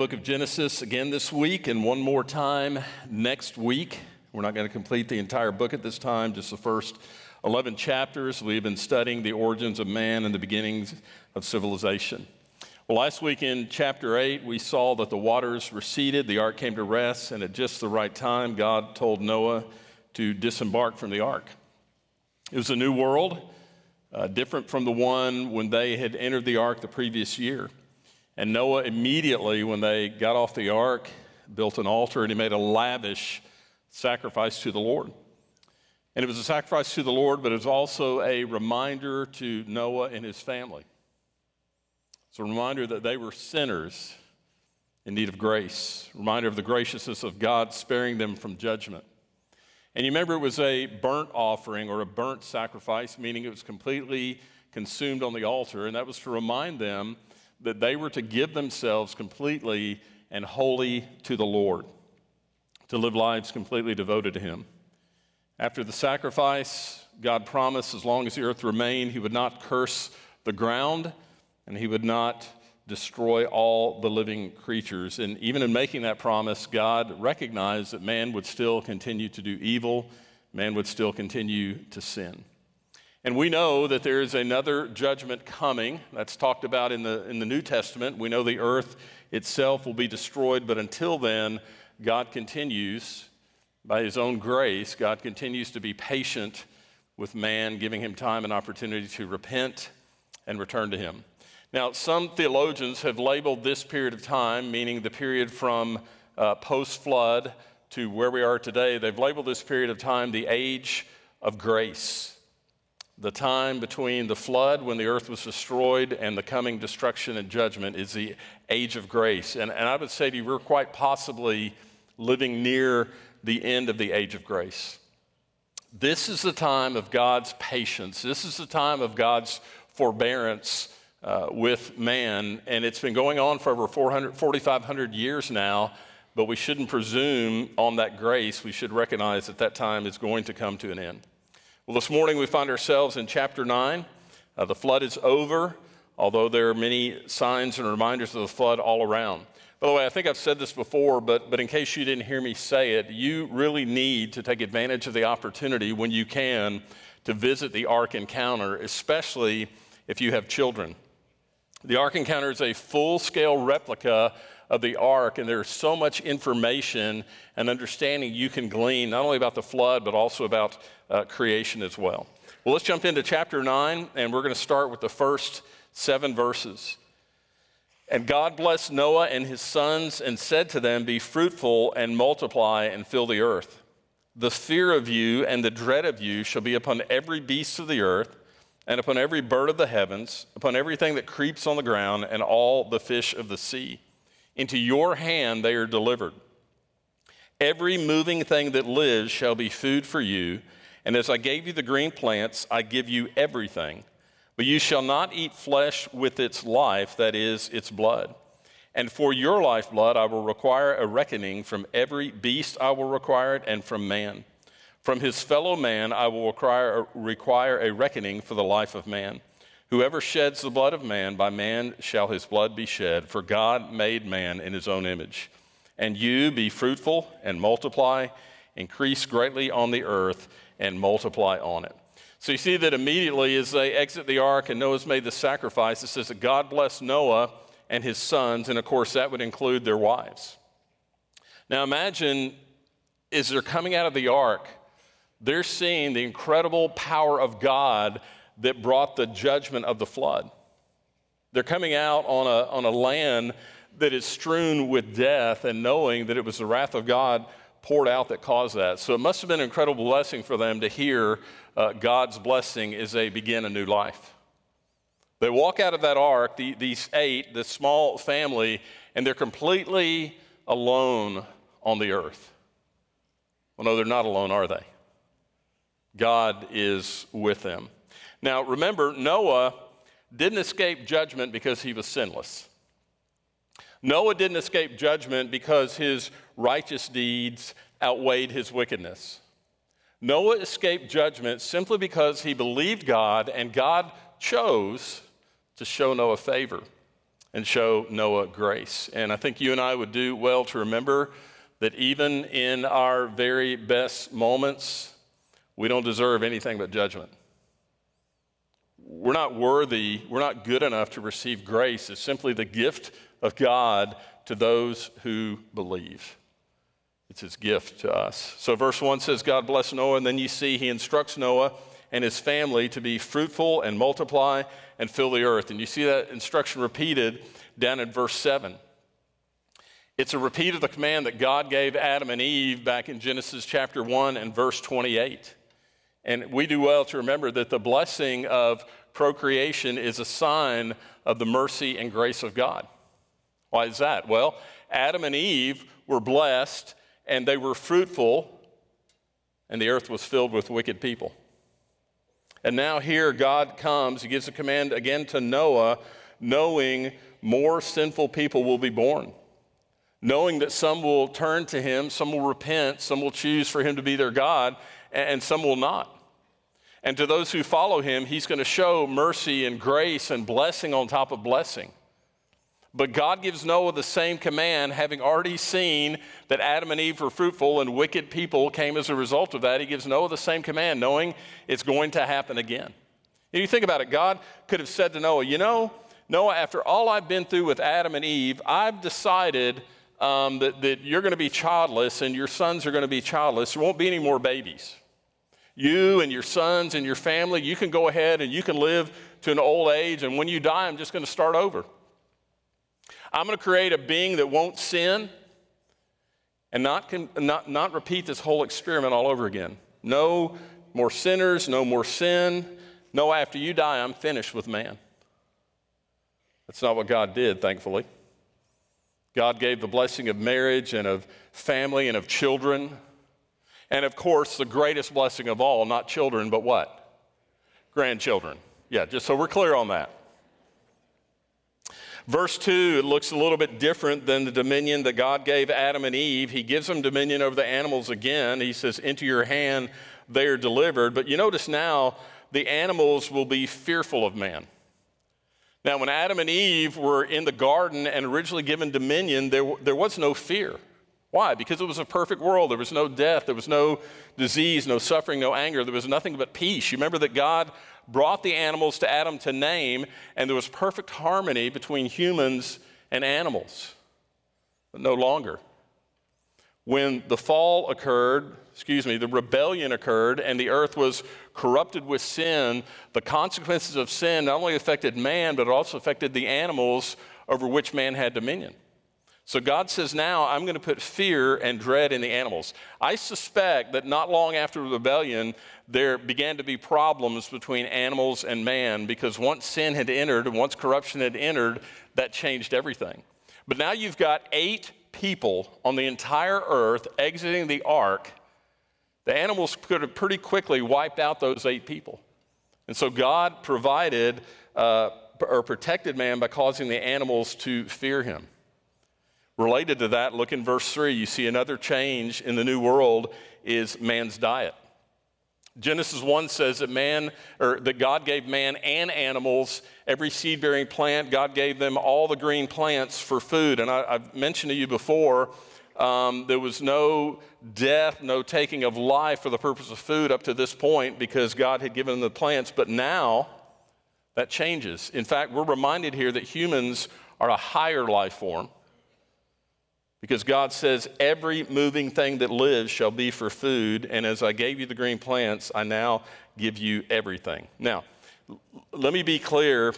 book of Genesis again this week and one more time next week. We're not going to complete the entire book at this time, just the first 11 chapters. We've been studying the origins of man and the beginnings of civilization. Well, last week in chapter 8, we saw that the waters receded, the ark came to rest, and at just the right time, God told Noah to disembark from the ark. It was a new world, uh, different from the one when they had entered the ark the previous year. And Noah immediately, when they got off the ark, built an altar and he made a lavish sacrifice to the Lord. And it was a sacrifice to the Lord, but it was also a reminder to Noah and his family. It's a reminder that they were sinners in need of grace, a reminder of the graciousness of God sparing them from judgment. And you remember it was a burnt offering or a burnt sacrifice, meaning it was completely consumed on the altar, and that was to remind them that they were to give themselves completely and wholly to the Lord, to live lives completely devoted to Him. After the sacrifice, God promised as long as the earth remained, He would not curse the ground and He would not destroy all the living creatures. And even in making that promise, God recognized that man would still continue to do evil, man would still continue to sin. And we know that there is another judgment coming. That's talked about in the, in the New Testament. We know the earth itself will be destroyed, but until then, God continues, by his own grace, God continues to be patient with man, giving him time and opportunity to repent and return to him. Now, some theologians have labeled this period of time, meaning the period from uh, post flood to where we are today, they've labeled this period of time the age of grace the time between the flood when the earth was destroyed and the coming destruction and judgment is the age of grace. And, and I would say to you, we're quite possibly living near the end of the age of grace. This is the time of God's patience. This is the time of God's forbearance uh, with man. And it's been going on for over 4,500 years now, but we shouldn't presume on that grace. We should recognize that that time is going to come to an end. Well, this morning we find ourselves in chapter 9. Uh, the flood is over, although there are many signs and reminders of the flood all around. By the way, I think I've said this before, but, but in case you didn't hear me say it, you really need to take advantage of the opportunity when you can to visit the Ark Encounter, especially if you have children. The Ark Encounter is a full scale replica of the ark, and there's so much information and understanding you can glean, not only about the flood, but also about uh, creation as well. Well, let's jump into chapter 9, and we're going to start with the first seven verses. And God blessed Noah and his sons and said to them, Be fruitful and multiply and fill the earth. The fear of you and the dread of you shall be upon every beast of the earth, and upon every bird of the heavens, upon everything that creeps on the ground, and all the fish of the sea. Into your hand they are delivered. Every moving thing that lives shall be food for you. And as I gave you the green plants, I give you everything. But you shall not eat flesh with its life, that is, its blood. And for your lifeblood I will require a reckoning from every beast I will require it, and from man. From his fellow man I will require, require a reckoning for the life of man. Whoever sheds the blood of man, by man shall his blood be shed, for God made man in his own image. And you be fruitful and multiply, increase greatly on the earth, and multiply on it. So you see that immediately as they exit the ark and Noah's made the sacrifice, it says that God blessed Noah and his sons, and of course that would include their wives. Now imagine as they're coming out of the ark, they're seeing the incredible power of God that brought the judgment of the flood. They're coming out on a, on a land that is strewn with death and knowing that it was the wrath of God poured out that caused that. So it must have been an incredible blessing for them to hear uh, God's blessing as they begin a new life. They walk out of that ark, the, these eight, this small family, and they're completely alone on the earth. Well, no, they're not alone, are they? God is with them. Now, remember, Noah didn't escape judgment because he was sinless. Noah didn't escape judgment because his righteous deeds outweighed his wickedness. Noah escaped judgment simply because he believed God and God chose to show Noah favor. and show Noah grace. And I think you and I would do well to remember that even in our very best moments, we don't deserve anything but judgment. We're not worthy, we're not good enough to receive grace. It's simply the gift of God to those who believe. It's his gift to us. So, verse 1 says, God bless Noah, and then you see he instructs Noah and his family to be fruitful and multiply and fill the earth. And you see that instruction repeated down in verse 7. It's a repeat of the command that God gave Adam and Eve back in Genesis chapter 1 and verse 28. And we do well to remember that the blessing of procreation is a sign of the mercy and grace of God. Why is that? Well, Adam and Eve were blessed and they were fruitful, and the earth was filled with wicked people. And now here God comes, he gives a command again to Noah, knowing more sinful people will be born. Knowing that some will turn to him, some will repent, some will choose for him to be their God, and some will not. And to those who follow him, he's going to show mercy and grace and blessing on top of blessing. But God gives Noah the same command, having already seen that Adam and Eve were fruitful and wicked people came as a result of that. He gives Noah the same command, knowing it's going to happen again. And you think about it, God could have said to Noah, You know, Noah, after all I've been through with Adam and Eve, I've decided um, that, that you're going to be childless and your sons are going to be childless. There won't be any more babies. You and your sons and your family, you can go ahead and you can live to an old age, and when you die, I'm just going to start over. I'm going to create a being that won't sin and not, not, not repeat this whole experiment all over again. No more sinners, no more sin. No, after you die, I'm finished with man. That's not what God did, thankfully. God gave the blessing of marriage and of family and of children. And of course, the greatest blessing of all, not children, but what? Grandchildren. Yeah, just so we're clear on that. Verse 2, it looks a little bit different than the dominion that God gave Adam and Eve. He gives them dominion over the animals again. He says, Into your hand they are delivered. But you notice now, the animals will be fearful of man. Now, when Adam and Eve were in the garden and originally given dominion, there, there was no fear. Why? Because it was a perfect world. There was no death, there was no disease, no suffering, no anger. There was nothing but peace. You remember that God brought the animals to Adam to name, and there was perfect harmony between humans and animals. But no longer. When the fall occurred, excuse me, the rebellion occurred, and the earth was corrupted with sin, the consequences of sin not only affected man, but it also affected the animals over which man had dominion. So God says, now I'm going to put fear and dread in the animals. I suspect that not long after the rebellion, there began to be problems between animals and man because once sin had entered and once corruption had entered, that changed everything. But now you've got eight people on the entire earth exiting the ark. The animals could have pretty quickly wiped out those eight people. And so God provided uh, or protected man by causing the animals to fear him. Related to that, look in verse 3. You see another change in the new world is man's diet. Genesis 1 says that man, or that God gave man and animals every seed bearing plant. God gave them all the green plants for food. And I, have mentioned to you before, um, there was no death, no taking of life for the purpose of food up to this point because God had given them the plants. But now that changes. In fact, we're reminded here that humans are a higher life form. Because God says, Every moving thing that lives shall be for food, and as I gave you the green plants, I now give you everything. Now, let me be clear.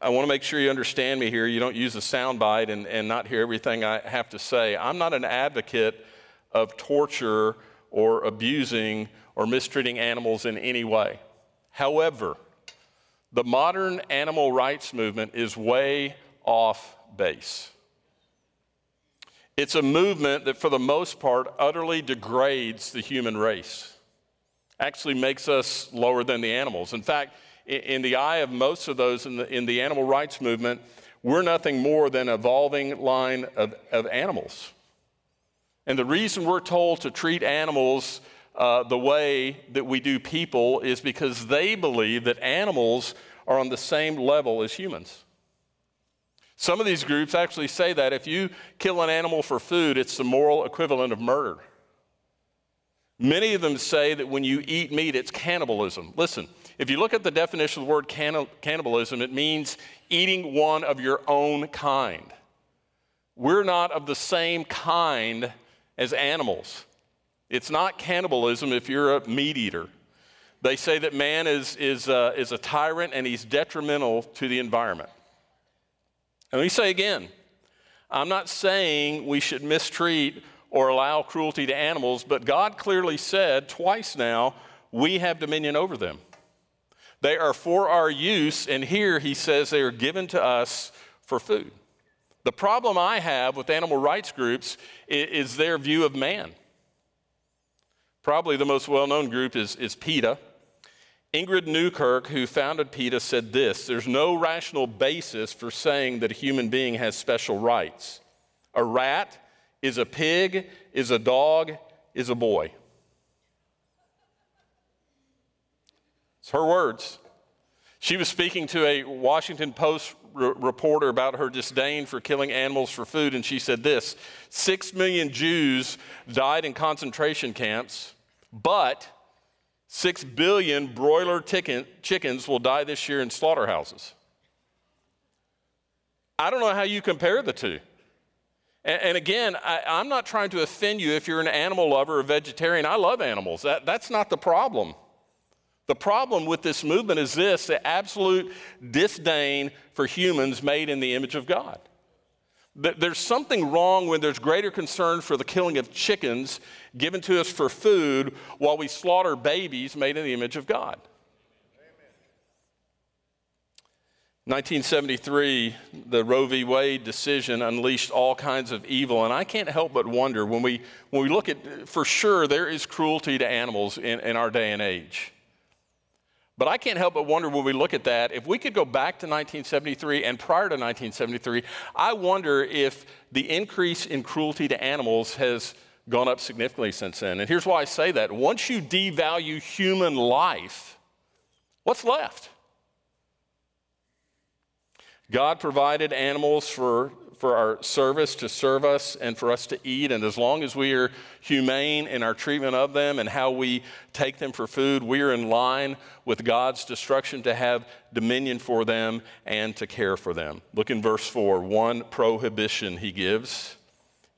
I want to make sure you understand me here. You don't use a soundbite and, and not hear everything I have to say. I'm not an advocate of torture or abusing or mistreating animals in any way. However, the modern animal rights movement is way off base. It's a movement that, for the most part, utterly degrades the human race, actually makes us lower than the animals. In fact, in the eye of most of those in the, in the animal rights movement, we're nothing more than an evolving line of, of animals. And the reason we're told to treat animals uh, the way that we do people is because they believe that animals are on the same level as humans. Some of these groups actually say that if you kill an animal for food, it's the moral equivalent of murder. Many of them say that when you eat meat, it's cannibalism. Listen, if you look at the definition of the word cannibalism, it means eating one of your own kind. We're not of the same kind as animals. It's not cannibalism if you're a meat eater. They say that man is, is, uh, is a tyrant and he's detrimental to the environment. And let me say again I'm not saying we should mistreat or allow cruelty to animals, but God clearly said twice now, we have dominion over them. They are for our use, and here he says they are given to us for food. The problem I have with animal rights groups is, their view of man. Probably the most well known group is, is PETA. Ingrid Newkirk, who founded PETA, said this There's no rational basis for saying that a human being has special rights. A rat is a pig, is a dog, is a boy. It's her words. She was speaking to a Washington Post re- reporter about her disdain for killing animals for food, and she said this Six million Jews died in concentration camps, but six billion broiler chicken, chickens will die this year in slaughterhouses. I don't know how you compare the two. And, and again, I, I'm not trying to offend you if you're an animal lover or vegetarian. I love animals, that, that's not the problem. The problem with this movement is this the absolute disdain for humans made in the image of God. There's something wrong when there's greater concern for the killing of chickens given to us for food while we slaughter babies made in the image of God. 1973, the Roe v. Wade decision unleashed all kinds of evil, and I can't help but wonder when we, when we look at, for sure, there is cruelty to animals in, in our day and age. But I can't help but wonder when we look at that, if we could go back to 1973 and prior to 1973, I wonder if the increase in cruelty to animals has gone up significantly since then. And here's why I say that. Once you devalue human life, what's left? God provided animals for for our service to serve us and for us to eat. And as long as we are humane in our treatment of them and how we take them for food, we are in line with God's destruction to have dominion for them and to care for them. Look in verse 4 one prohibition he gives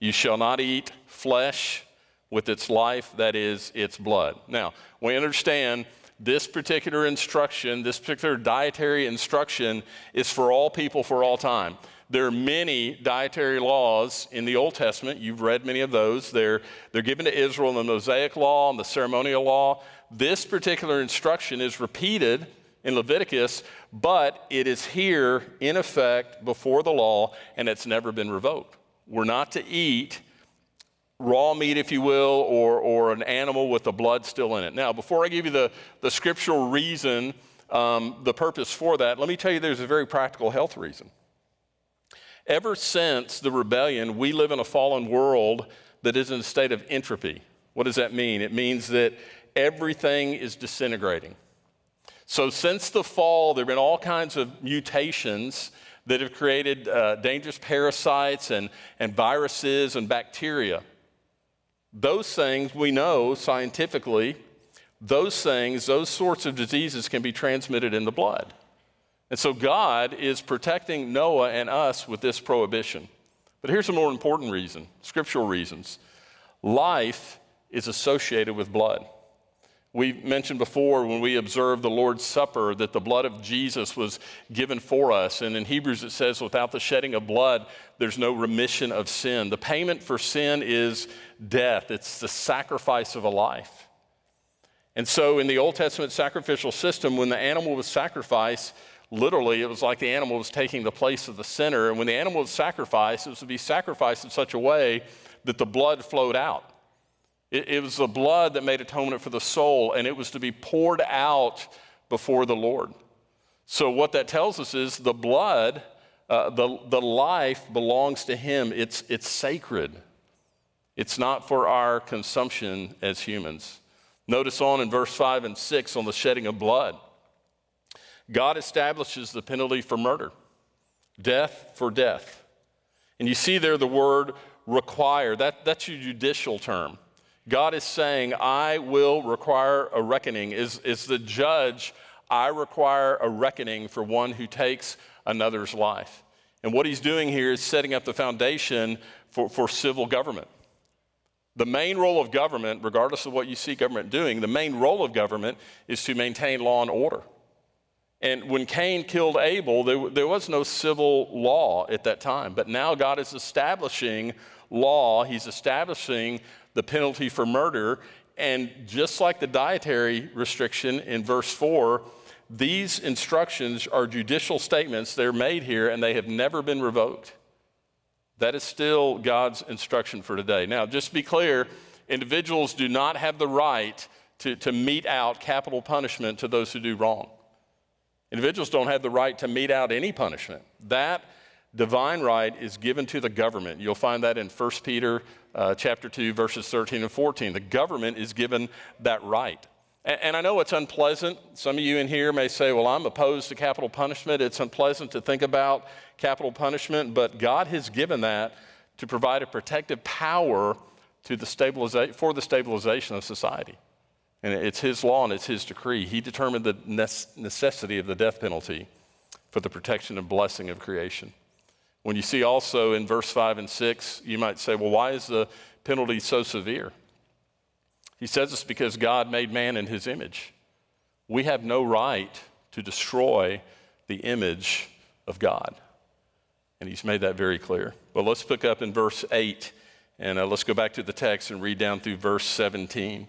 You shall not eat flesh with its life, that is, its blood. Now, we understand this particular instruction, this particular dietary instruction, is for all people for all time. There are many dietary laws in the Old Testament. You've read many of those. They're, they're given to Israel in the Mosaic law and the ceremonial law. This particular instruction is repeated in Leviticus, but it is here in effect before the law, and it's never been revoked. We're not to eat raw meat, if you will, or, or an animal with the blood still in it. Now, before I give you the, the scriptural reason, um, the purpose for that, let me tell you there's a very practical health reason. Ever since the rebellion, we live in a fallen world that is in a state of entropy. What does that mean? It means that everything is disintegrating. So, since the fall, there have been all kinds of mutations that have created uh, dangerous parasites and, and viruses and bacteria. Those things we know scientifically, those things, those sorts of diseases can be transmitted in the blood. And so God is protecting Noah and us with this prohibition. But here's a more important reason scriptural reasons. Life is associated with blood. We mentioned before when we observed the Lord's Supper that the blood of Jesus was given for us. And in Hebrews it says, without the shedding of blood, there's no remission of sin. The payment for sin is death, it's the sacrifice of a life. And so in the Old Testament sacrificial system, when the animal was sacrificed, literally, it was like the animal was taking the place of the sinner. And when the animal was sacrificed, it was to be sacrificed in such a way that the blood flowed out. It, it was the blood that made atonement for the soul, and it was to be poured out before the Lord. So, what that tells us is the blood, uh, the, the life belongs to Him. It's, it's sacred, it's not for our consumption as humans. Notice on in verse 5 and 6 on the shedding of blood. God establishes the penalty for murder. death for death. And you see there the word require. That, that's your judicial term. God is saying, I will require a reckoning. Is, is the judge, I require a reckoning for one who takes another's life. And what he's doing here is setting up the foundation for, for civil government. The main role of government, regardless of what you see government doing, the main role of government is to maintain law and order. And when Cain killed Abel, there, there was no civil law at that time. But now God is establishing law, He's establishing the penalty for murder. And just like the dietary restriction in verse 4, these instructions are judicial statements. They're made here and they have never been revoked. That is still God's instruction for today. Now, just to be clear, individuals do not have the right to, to mete out capital punishment to those who do wrong. Individuals don't have the right to mete out any punishment. That divine right is given to the government. You'll find that in 1 Peter uh, chapter 2, verses 13 and 14. The government is given that right. And, and I know it's unpleasant. Some of you in here may say, well, I'm opposed to capital punishment. It's unpleasant to think about capital punishment, but God has given that to provide a protective power to the stabiliza- for the stabilization of society. And it's his law and it's his decree. He determined the necessity of the death penalty for the protection and blessing of creation. When you see also in verse 5 and 6, you might say, well, why is the penalty so severe? He says it's because God made man in his image. We have no right to destroy the image of God. And he's made that very clear. But let's pick up in verse 8 and uh, let's go back to the text and read down through verse 17.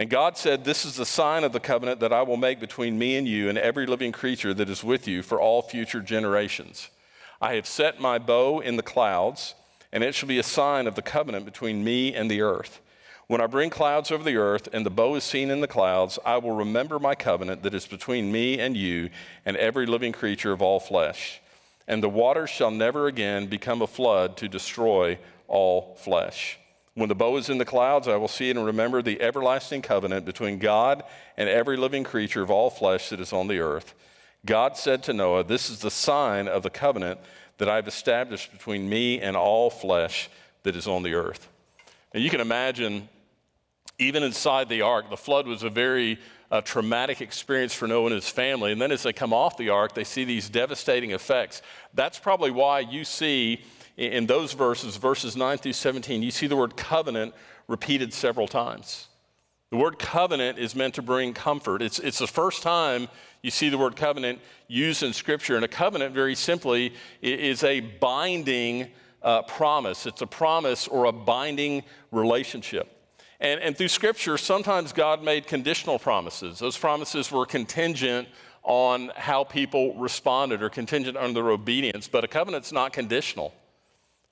And God said, This is the sign of the covenant that I will make between me and you and every living creature that is with you for all future generations. I have set my bow in the clouds, and it shall be a sign of the covenant between me and the earth. When I bring clouds over the earth and the bow is seen in the clouds, I will remember my covenant that is between me and you and every living creature of all flesh. And the waters shall never again become a flood to destroy all flesh. When the bow is in the clouds, I will see and remember the everlasting covenant between God and every living creature of all flesh that is on the earth. God said to Noah, This is the sign of the covenant that I've established between me and all flesh that is on the earth. Now you can imagine, even inside the ark, the flood was a very uh, traumatic experience for Noah and his family. And then as they come off the ark, they see these devastating effects. That's probably why you see in those verses, verses 9 through 17, you see the word covenant repeated several times. The word covenant is meant to bring comfort. It's, it's the first time you see the word covenant used in Scripture. And a covenant, very simply, is a binding uh, promise. It's a promise or a binding relationship. And, and through Scripture, sometimes God made conditional promises. Those promises were contingent on how people responded or contingent on their obedience. But a covenant's not conditional.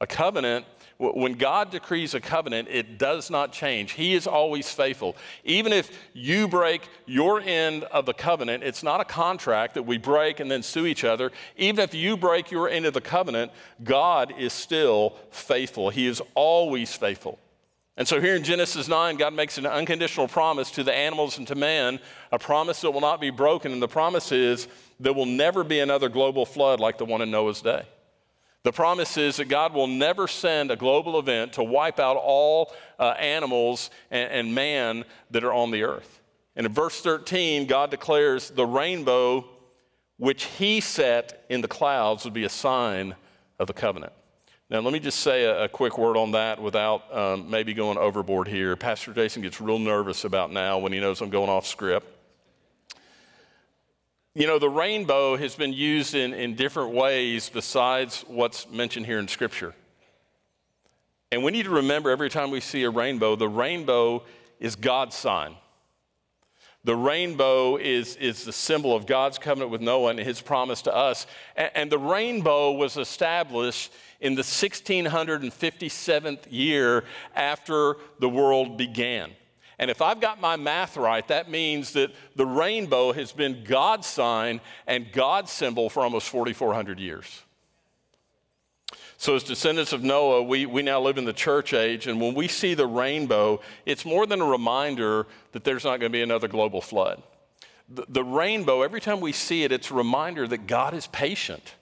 A covenant, when God decrees a covenant, it does not change. He is always faithful. Even if you break your end of the covenant, it's not a contract that we break and then sue each other. Even if you break your end of the covenant, God is still faithful. He is always faithful. And so here in Genesis 9, God makes an unconditional promise to the animals and to man, a promise that will not be broken. And the promise is there will never be another global flood like the one in Noah's day. The promise is that God will never send a global event to wipe out all uh, animals and, and man that are on the earth. And in verse 13, God declares the rainbow which he set in the clouds would be a sign of the covenant. Now, let me just say a, a quick word on that without um, maybe going overboard here. Pastor Jason gets real nervous about now when he knows I'm going off script. You know, the rainbow has been used in, in different ways besides what's mentioned here in Scripture. And we need to remember every time we see a rainbow, the rainbow is God's sign. The rainbow is, is the symbol of God's covenant with Noah and his promise to us. And, and the rainbow was established in the 1657th year after the world began. And if I've got my math right, that means that the rainbow has been God's sign and God's symbol for almost 4,400 years. So, as descendants of Noah, we, we now live in the church age, and when we see the rainbow, it's more than a reminder that there's not going to be another global flood. The, the rainbow, every time we see it, it's a reminder that God is patient.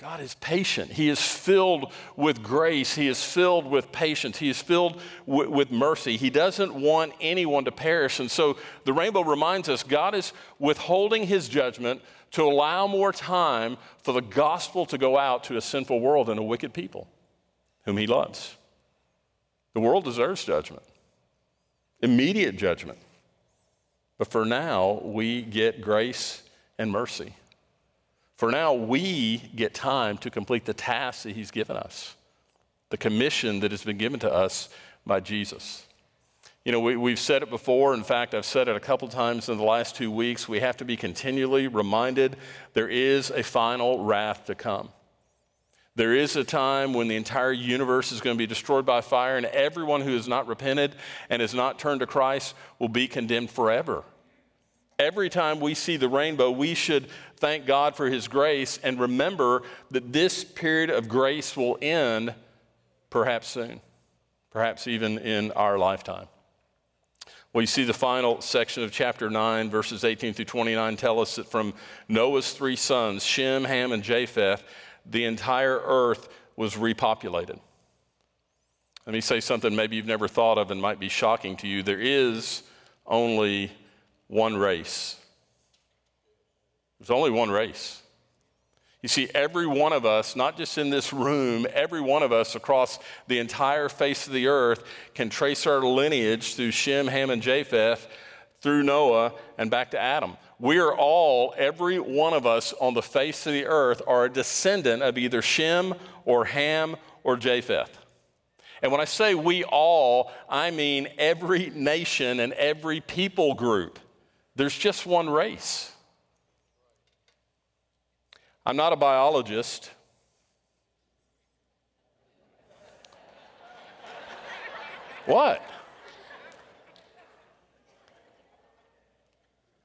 God is patient. He is filled with grace. He is filled with patience. He is filled w- with mercy. He doesn't want anyone to perish. And so the rainbow reminds us God is withholding his judgment to allow more time for the gospel to go out to a sinful world and a wicked people whom he loves. The world deserves judgment, immediate judgment. But for now, we get grace and mercy. For now, we get time to complete the task that he's given us, the commission that has been given to us by Jesus. You know, we, have said it before. In fact, I've said it a couple times in the last two weeks. We have to be continually reminded there is a final wrath to come. There is a time when the entire universe is going to be destroyed by fire, and everyone who has not repented and has not turned to Christ will be condemned forever. Every time we see the rainbow, we should thank God for His grace and remember that this period of grace will end perhaps soon, perhaps even in our lifetime. Well, you see the final section of chapter 9, verses 18 through 29, tell us that from Noah's three sons, Shem, Ham, and Japheth, the entire earth was repopulated. Let me say something maybe you've never thought of and might be shocking to you. There is only one race. There's only one race. You see, every one of us, not just in this room, every one of us across the entire face of the earth can trace our lineage through Shem, Ham, and Japheth, through Noah, and back to Adam. We are all, every one of us on the face of the earth, are a descendant of either Shem or Ham or Japheth. And when I say we all, I mean every nation and every people group. There's just one race. I'm not a biologist. what?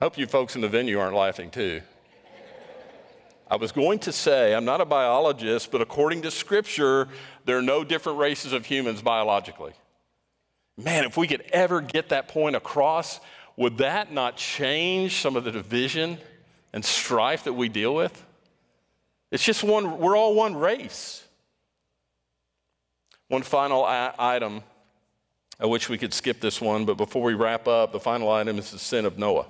I hope you folks in the venue aren't laughing too. I was going to say, I'm not a biologist, but according to Scripture, there are no different races of humans biologically. Man, if we could ever get that point across, would that not change some of the division and strife that we deal with? It's just one, we're all one race. One final item. I wish we could skip this one, but before we wrap up, the final item is the sin of Noah.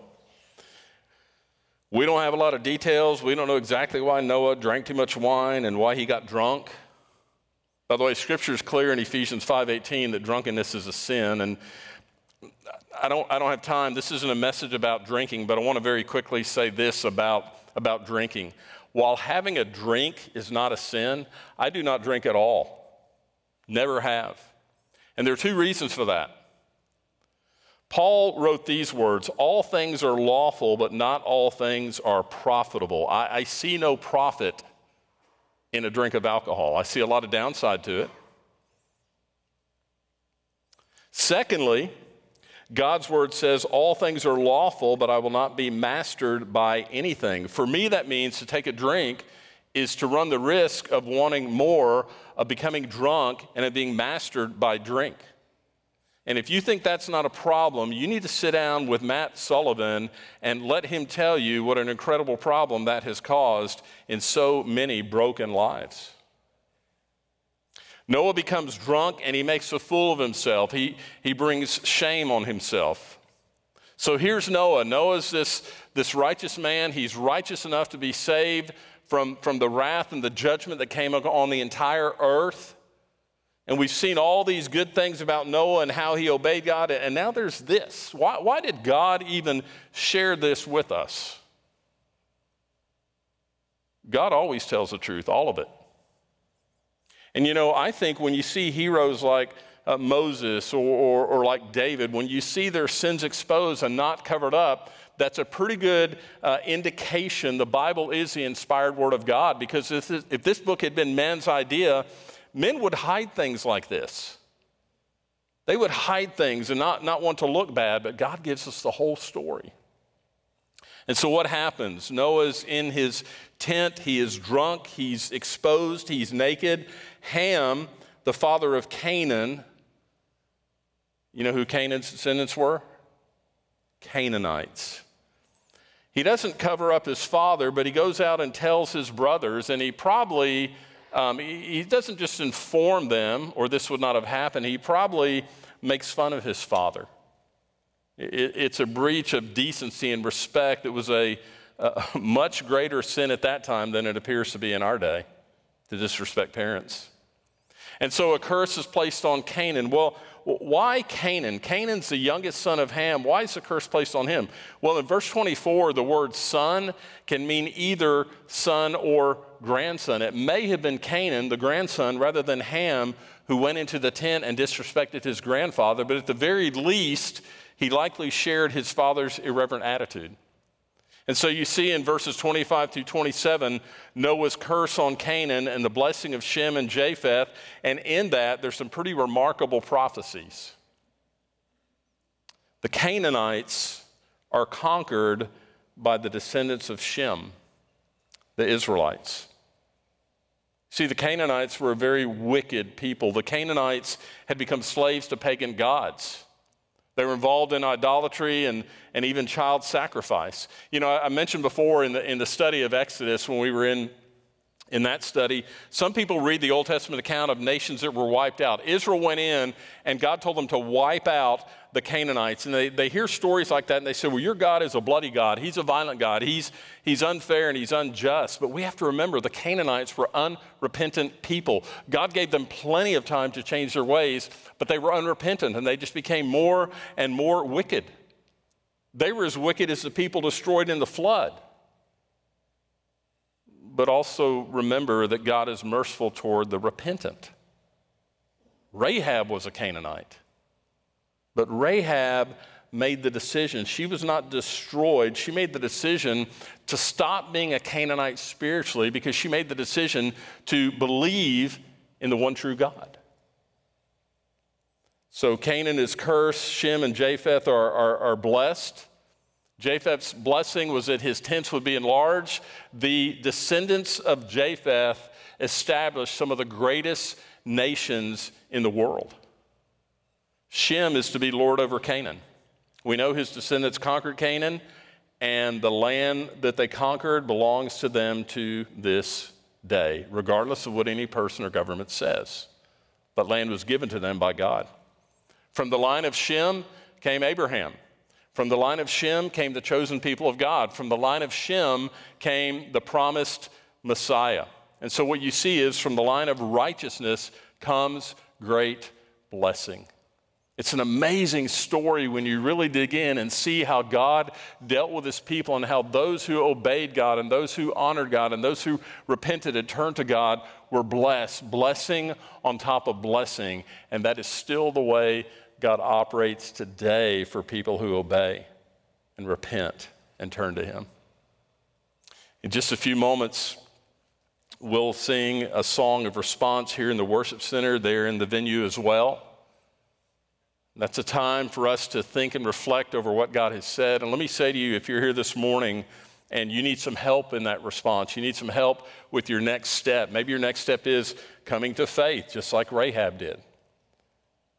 We don't have a lot of details. We don't know exactly why Noah drank too much wine and why he got drunk. By the way, scripture is clear in Ephesians 5:18 that drunkenness is a sin and I don't, I don't have time. This isn't a message about drinking, but I want to very quickly say this about, about drinking. While having a drink is not a sin, I do not drink at all. Never have. And there are two reasons for that. Paul wrote these words All things are lawful, but not all things are profitable. I, I see no profit in a drink of alcohol, I see a lot of downside to it. Secondly, God's word says, All things are lawful, but I will not be mastered by anything. For me, that means to take a drink is to run the risk of wanting more, of becoming drunk, and of being mastered by drink. And if you think that's not a problem, you need to sit down with Matt Sullivan and let him tell you what an incredible problem that has caused in so many broken lives. Noah becomes drunk and he makes a fool of himself. He, he brings shame on himself. So here's Noah. Noah's this, this righteous man. He's righteous enough to be saved from, from the wrath and the judgment that came on the entire earth. And we've seen all these good things about Noah and how he obeyed God. And now there's this. Why, why did God even share this with us? God always tells the truth, all of it. And you know, I think when you see heroes like uh, Moses or, or, or, like David, when you see their sins exposed and not covered up, that's a pretty good uh, indication the Bible is the inspired Word of God. Because if this, if this book had been man's idea, men would hide things like this. They would hide things and not, not want to look bad, but God gives us the whole story. And so, what happens? Noah's in his tent. He is drunk. He's exposed. He's naked. Ham, the father of Canaan, you know who Canaan's descendants were? Canaanites. He doesn't cover up his father, but he goes out and tells his brothers, and he probably, um, he, he doesn't just inform them, or this would not have happened, he probably makes fun of his father. It, it's a breach of decency and respect. It was a, a much greater sin at that time than it appears to be in our day to disrespect parents. And so a curse is placed on Canaan. Well, why Canaan? Canaan's the youngest son of Ham. Why is the curse placed on him? Well, in verse 24, the word son can mean either son or grandson. It may have been Canaan, the grandson, rather than Ham, who went into the tent and disrespected his grandfather, but at the very least, he likely shared his father's irreverent attitude. And so you see in verses 25 through 27, Noah's curse on Canaan and the blessing of Shem and Japheth. And in that, there's some pretty remarkable prophecies. The Canaanites are conquered by the descendants of Shem, the Israelites. See, the Canaanites were a very wicked people. The Canaanites had become slaves to pagan gods. They were involved in idolatry and, and even child sacrifice. You know, I mentioned before in the, in the study of Exodus when we were in, in that study, some people read the Old Testament account of nations that were wiped out. Israel went in and God told them to wipe out the Canaanites. And they, they hear stories like that and they say, Well, your God is a bloody God. He's a violent God. He's, he's unfair and he's unjust. But we have to remember the Canaanites were unrepentant people. God gave them plenty of time to change their ways, but they were unrepentant and they just became more and more wicked. They were as wicked as the people destroyed in the flood. But also remember that God is merciful toward the repentant. Rahab was a Canaanite. But Rahab made the decision. She was not destroyed. She made the decision to stop being a Canaanite spiritually because she made the decision to believe in the one true God. So Canaan is cursed, Shem and Japheth are, are, are blessed. Japheth's blessing was that his tents would be enlarged. The descendants of Japheth established some of the greatest nations in the world. Shem is to be Lord over Canaan. We know his descendants conquered Canaan, and the land that they conquered belongs to them to this day, regardless of what any person or government says. But land was given to them by God. From the line of Shem came Abraham. From the line of Shem came the chosen people of God. From the line of Shem came the promised Messiah. And so, what you see is from the line of righteousness comes great blessing. It's an amazing story when you really dig in and see how God dealt with his people and how those who obeyed God and those who honored God and those who repented and turned to God were blessed, blessing on top of blessing. And that is still the way God operates today for people who obey and repent and turn to him. In just a few moments, we'll sing a song of response here in the worship center, there in the venue as well. That's a time for us to think and reflect over what God has said. And let me say to you, if you're here this morning and you need some help in that response, you need some help with your next step. Maybe your next step is coming to faith, just like Rahab did.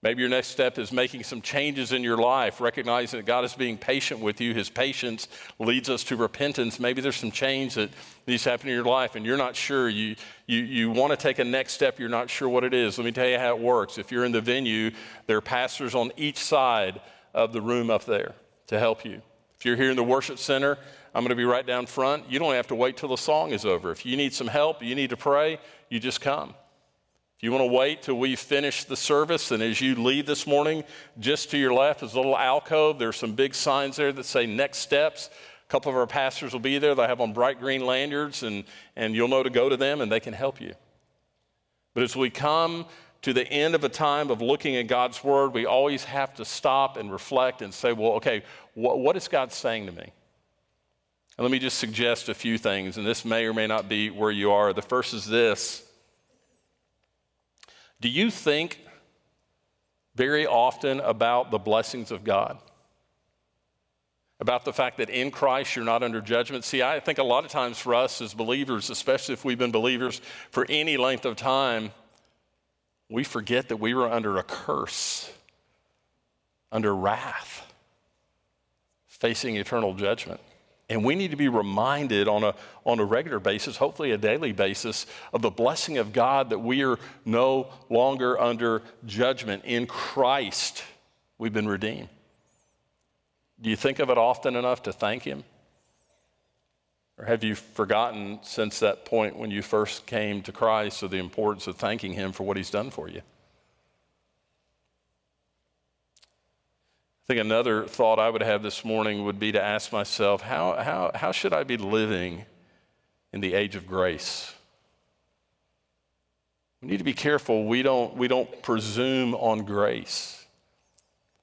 Maybe your next step is making some changes in your life, recognizing that God is being patient with you. His patience leads us to repentance. Maybe there's some change that needs to happen in your life and you're not sure. You, you, you want to take a next step, you're not sure what it is. Let me tell you how it works. If you're in the venue, there are pastors on each side of the room up there to help you. If you're here in the worship center, I'm going to be right down front. You don't have to wait till the song is over. If you need some help, you need to pray, you just come. If you want to wait till we finish the service, and as you leave this morning, just to your left is a little alcove. There's some big signs there that say next steps. A couple of our pastors will be there. They have on bright green lanyards, and, and you'll know to go to them, and they can help you. But as we come to the end of a time of looking at God's Word, we always have to stop and reflect and say, well, okay, what, what is God saying to me? And let me just suggest a few things, and this may or may not be where you are. The first is this Do you think very often about the blessings of God? About the fact that in Christ you're not under judgment. See, I think a lot of times for us as believers, especially if we've been believers for any length of time, we forget that we were under a curse, under wrath, facing eternal judgment. And we need to be reminded on a, on a regular basis, hopefully a daily basis, of the blessing of God that we are no longer under judgment. In Christ, we've been redeemed. Do you think of it often enough to thank Him? Or have you forgotten since that point when you first came to Christ of the importance of thanking Him for what He's done for you? I think another thought I would have this morning would be to ask myself how, how, how should I be living in the age of grace? We need to be careful we don't, we don't presume on grace.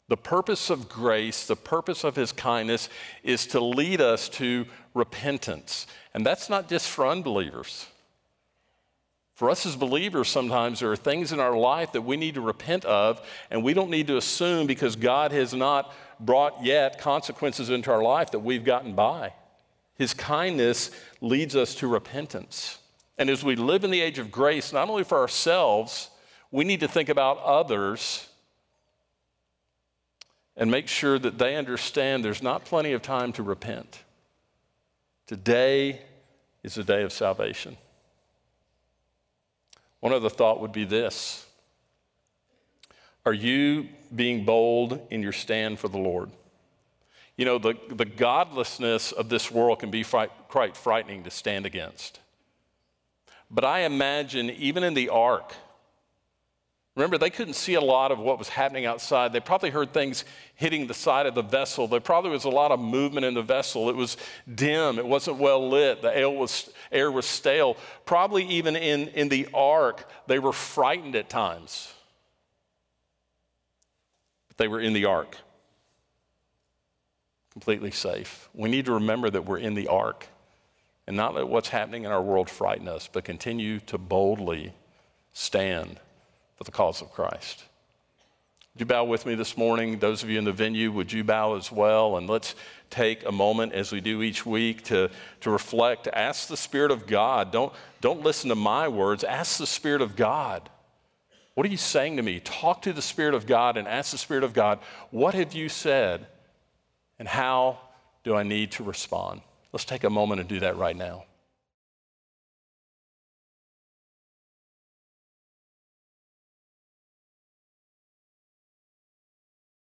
The purpose of grace, the purpose of his kindness, is to lead us to repentance. And that's not just for unbelievers. For us as believers, sometimes there are things in our life that we need to repent of, and we don't need to assume because God has not brought yet consequences into our life that we've gotten by. His kindness leads us to repentance. And as we live in the age of grace, not only for ourselves, we need to think about others and make sure that they understand there's not plenty of time to repent. Today is the day of salvation. One other thought would be this Are you being bold in your stand for the Lord? You know, the, the godlessness of this world can be fright, quite frightening to stand against. But I imagine, even in the ark, Remember, they couldn't see a lot of what was happening outside. They probably heard things hitting the side of the vessel. There probably was a lot of movement in the vessel. It was dim, it wasn't well lit, the air was, air was stale. Probably even in, in the ark, they were frightened at times. But they were in the ark, completely safe. We need to remember that we're in the ark and not let what's happening in our world frighten us, but continue to boldly stand for the cause of Christ. Would you bow with me this morning? Those of you in the venue, would you bow as well? And let's take a moment, as we do each week, to, to reflect. Ask the Spirit of God. Don't, don't listen to my words. Ask the Spirit of God. What are you saying to me? Talk to the Spirit of God and ask the Spirit of God, what have you said? And how do I need to respond? Let's take a moment and do that right now.